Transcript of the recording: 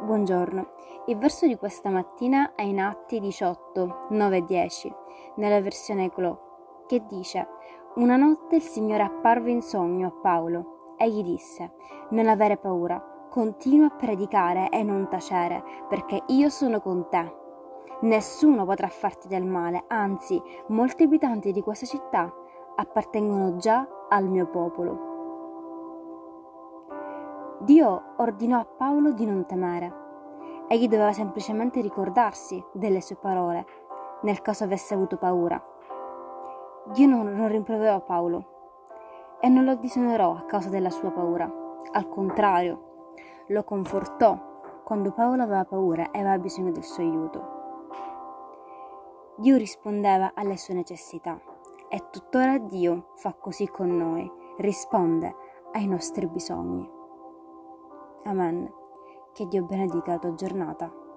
Buongiorno. Il verso di questa mattina è in Atti 18, 9 e 10, nella versione Clo, che dice: Una notte il Signore apparve in sogno a Paolo e gli disse: Non avere paura, continua a predicare e non tacere, perché io sono con te. Nessuno potrà farti del male, anzi, molti abitanti di questa città appartengono già al mio popolo. Dio ordinò a Paolo di non temere. Egli doveva semplicemente ricordarsi delle sue parole nel caso avesse avuto paura. Dio non, non rimproverò Paolo e non lo disonerò a causa della sua paura. Al contrario, lo confortò quando Paolo aveva paura e aveva bisogno del suo aiuto. Dio rispondeva alle sue necessità e tuttora Dio fa così con noi, risponde ai nostri bisogni. Amen. Che Dio benedica la tua giornata.